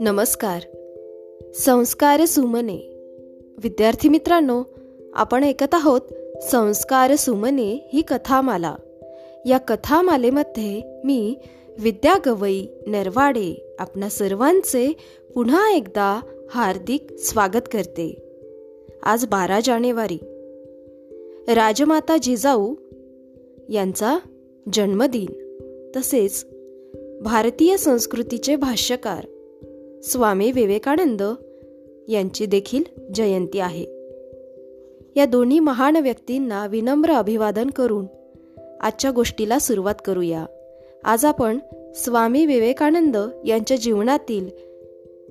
नमस्कार. संस्कार सुमने. विद्यार्थी मित्रांनो आपण ऐकत आहोत संस्कार सुमने ही कथामाला. या कथामालेमध्ये मी विद्या गवई नरवाडे आपणा सर्वांचे पुन्हा एकदा हार्दिक स्वागत करते. आज बारा जानेवारी. राजमाता जिजाऊ यांचा जन्मदिन. तसेच भारतीय संस्कृतीचे भाष्यकार स्वामी विवेकानंद यांची देखील जयंती आहे. या दोन्ही महान व्यक्तींना विनम्र अभिवादन करून आजच्या गोष्टीला सुरुवात करूया. आज आपण स्वामी विवेकानंद यांच्या जीवनातील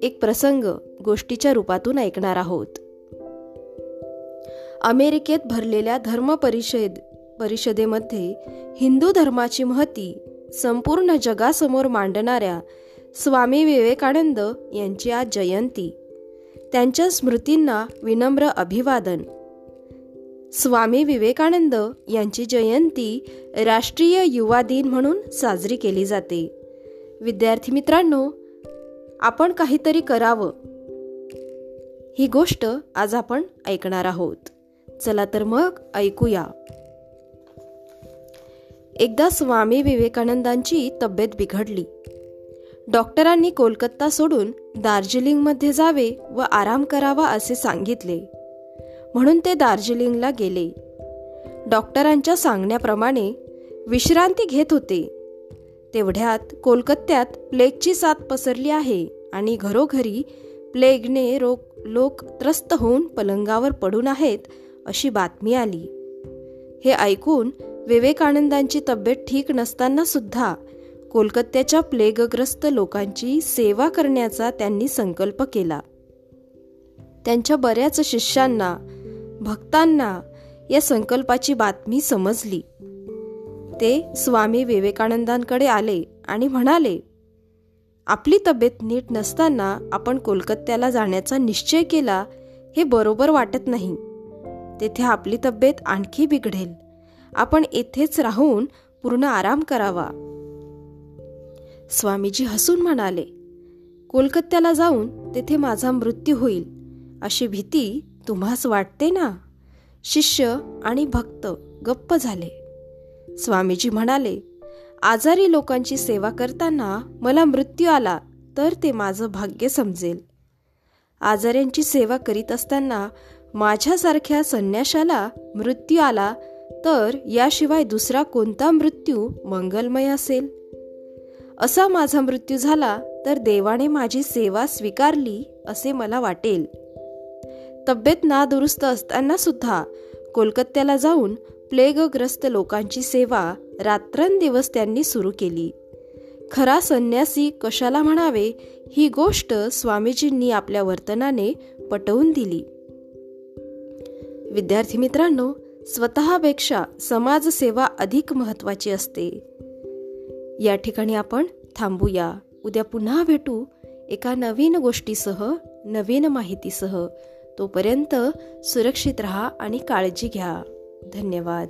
एक प्रसंग गोष्टीच्या रूपातून ऐकणार आहोत. अमेरिकेत भरलेल्या धर्म परिषद परिषदेमध्ये हिंदू धर्माची महती संपूर्ण जगासमोर मांडणाऱ्या स्वामी विवेकानंद यांची आज जयंती. त्यांच्या स्मृतींना विनम्र अभिवादन. स्वामी विवेकानंद यांची जयंती राष्ट्रीय युवा दिन म्हणून साजरी केली जाते. विद्यार्थी मित्रांनो आपण काहीतरी करावं. ही गोष्ट आज आपण ऐकणार आहोत. चला तर मग ऐकूया. एकदा स्वामी विवेकानंदांची तब्येत बिघडली. डॉक्टरांनी कोलकाता सोडून दार्जिलिंगमध्ये जावे व आराम करावा असे सांगितले. म्हणून ते दार्जिलिंगला गेले. डॉक्टरांच्या सांगण्याप्रमाणे विश्रांती घेत होते. तेवढ्यात कोलकात्यात प्लेगची साथ पसरली आहे आणि घरोघरी प्लेगने रोग लोक त्रस्त होऊन पलंगावर पडून आहेत अशी बातमी आली. हे ऐकून विवेकानंदांची तब्येत ठीक नसताना सुद्धा कोलकात्याच्या प्लेगग्रस्त लोकांची सेवा करण्याचा त्यांनी संकल्प केला. त्यांच्या बऱ्याच शिष्यांना भक्तांना या संकल्पाची बातमी समजली. ते स्वामी विवेकानंदांकडे आले आणि म्हणाले आपली तब्येत नीट नसताना आपण कोलकात्याला जाण्याचा निश्चय केला हे बरोबर वाटत नाही. तेथे आपली तब्येत आणखी बिघडेल. आपण येथेच राहून पूर्ण आराम करावा. स्वामीजी हसून म्हणाले कोलकात्याला जाऊन तेथे माझा मृत्यू होईल अशी भीती तुम्हास वाटते ना? शिष्य आणि भक्त गप्प झाले. स्वामीजी म्हणाले आजारी लोकांची सेवा करताना मला मृत्यू आला तर ते माझं भाग्य समजेल. आजाऱ्यांची सेवा करीत असताना माझ्यासारख्या संन्याशाला मृत्यू आला तर याशिवाय दुसरा कोणता मृत्यू मंगलमय असेल? असा माझा मृत्यू झाला तर देवाने माझी सेवा स्वीकारली असे मला वाटेल. तब्येत नादुरुस्त असताना सुद्धा कोलकात्याला जाऊन प्लेगग्रस्त लोकांची सेवा रात्रंदिवस त्यांनी सुरू केली. खरा संन्यासी कशाला म्हणावे ही गोष्ट स्वामीजींनी आपल्या वर्तनाने पटवून दिली. विद्यार्थी मित्रांनो स्वतःपेक्षा समाजसेवा अधिक महत्वाची असते. या ठिकाणी आपण थांबूया. उद्या पुन्हा भेटू एका नवीन गोष्टीसह नवीन माहितीसह. तोपर्यंत सुरक्षित रहा आणि काळजी घ्या. धन्यवाद.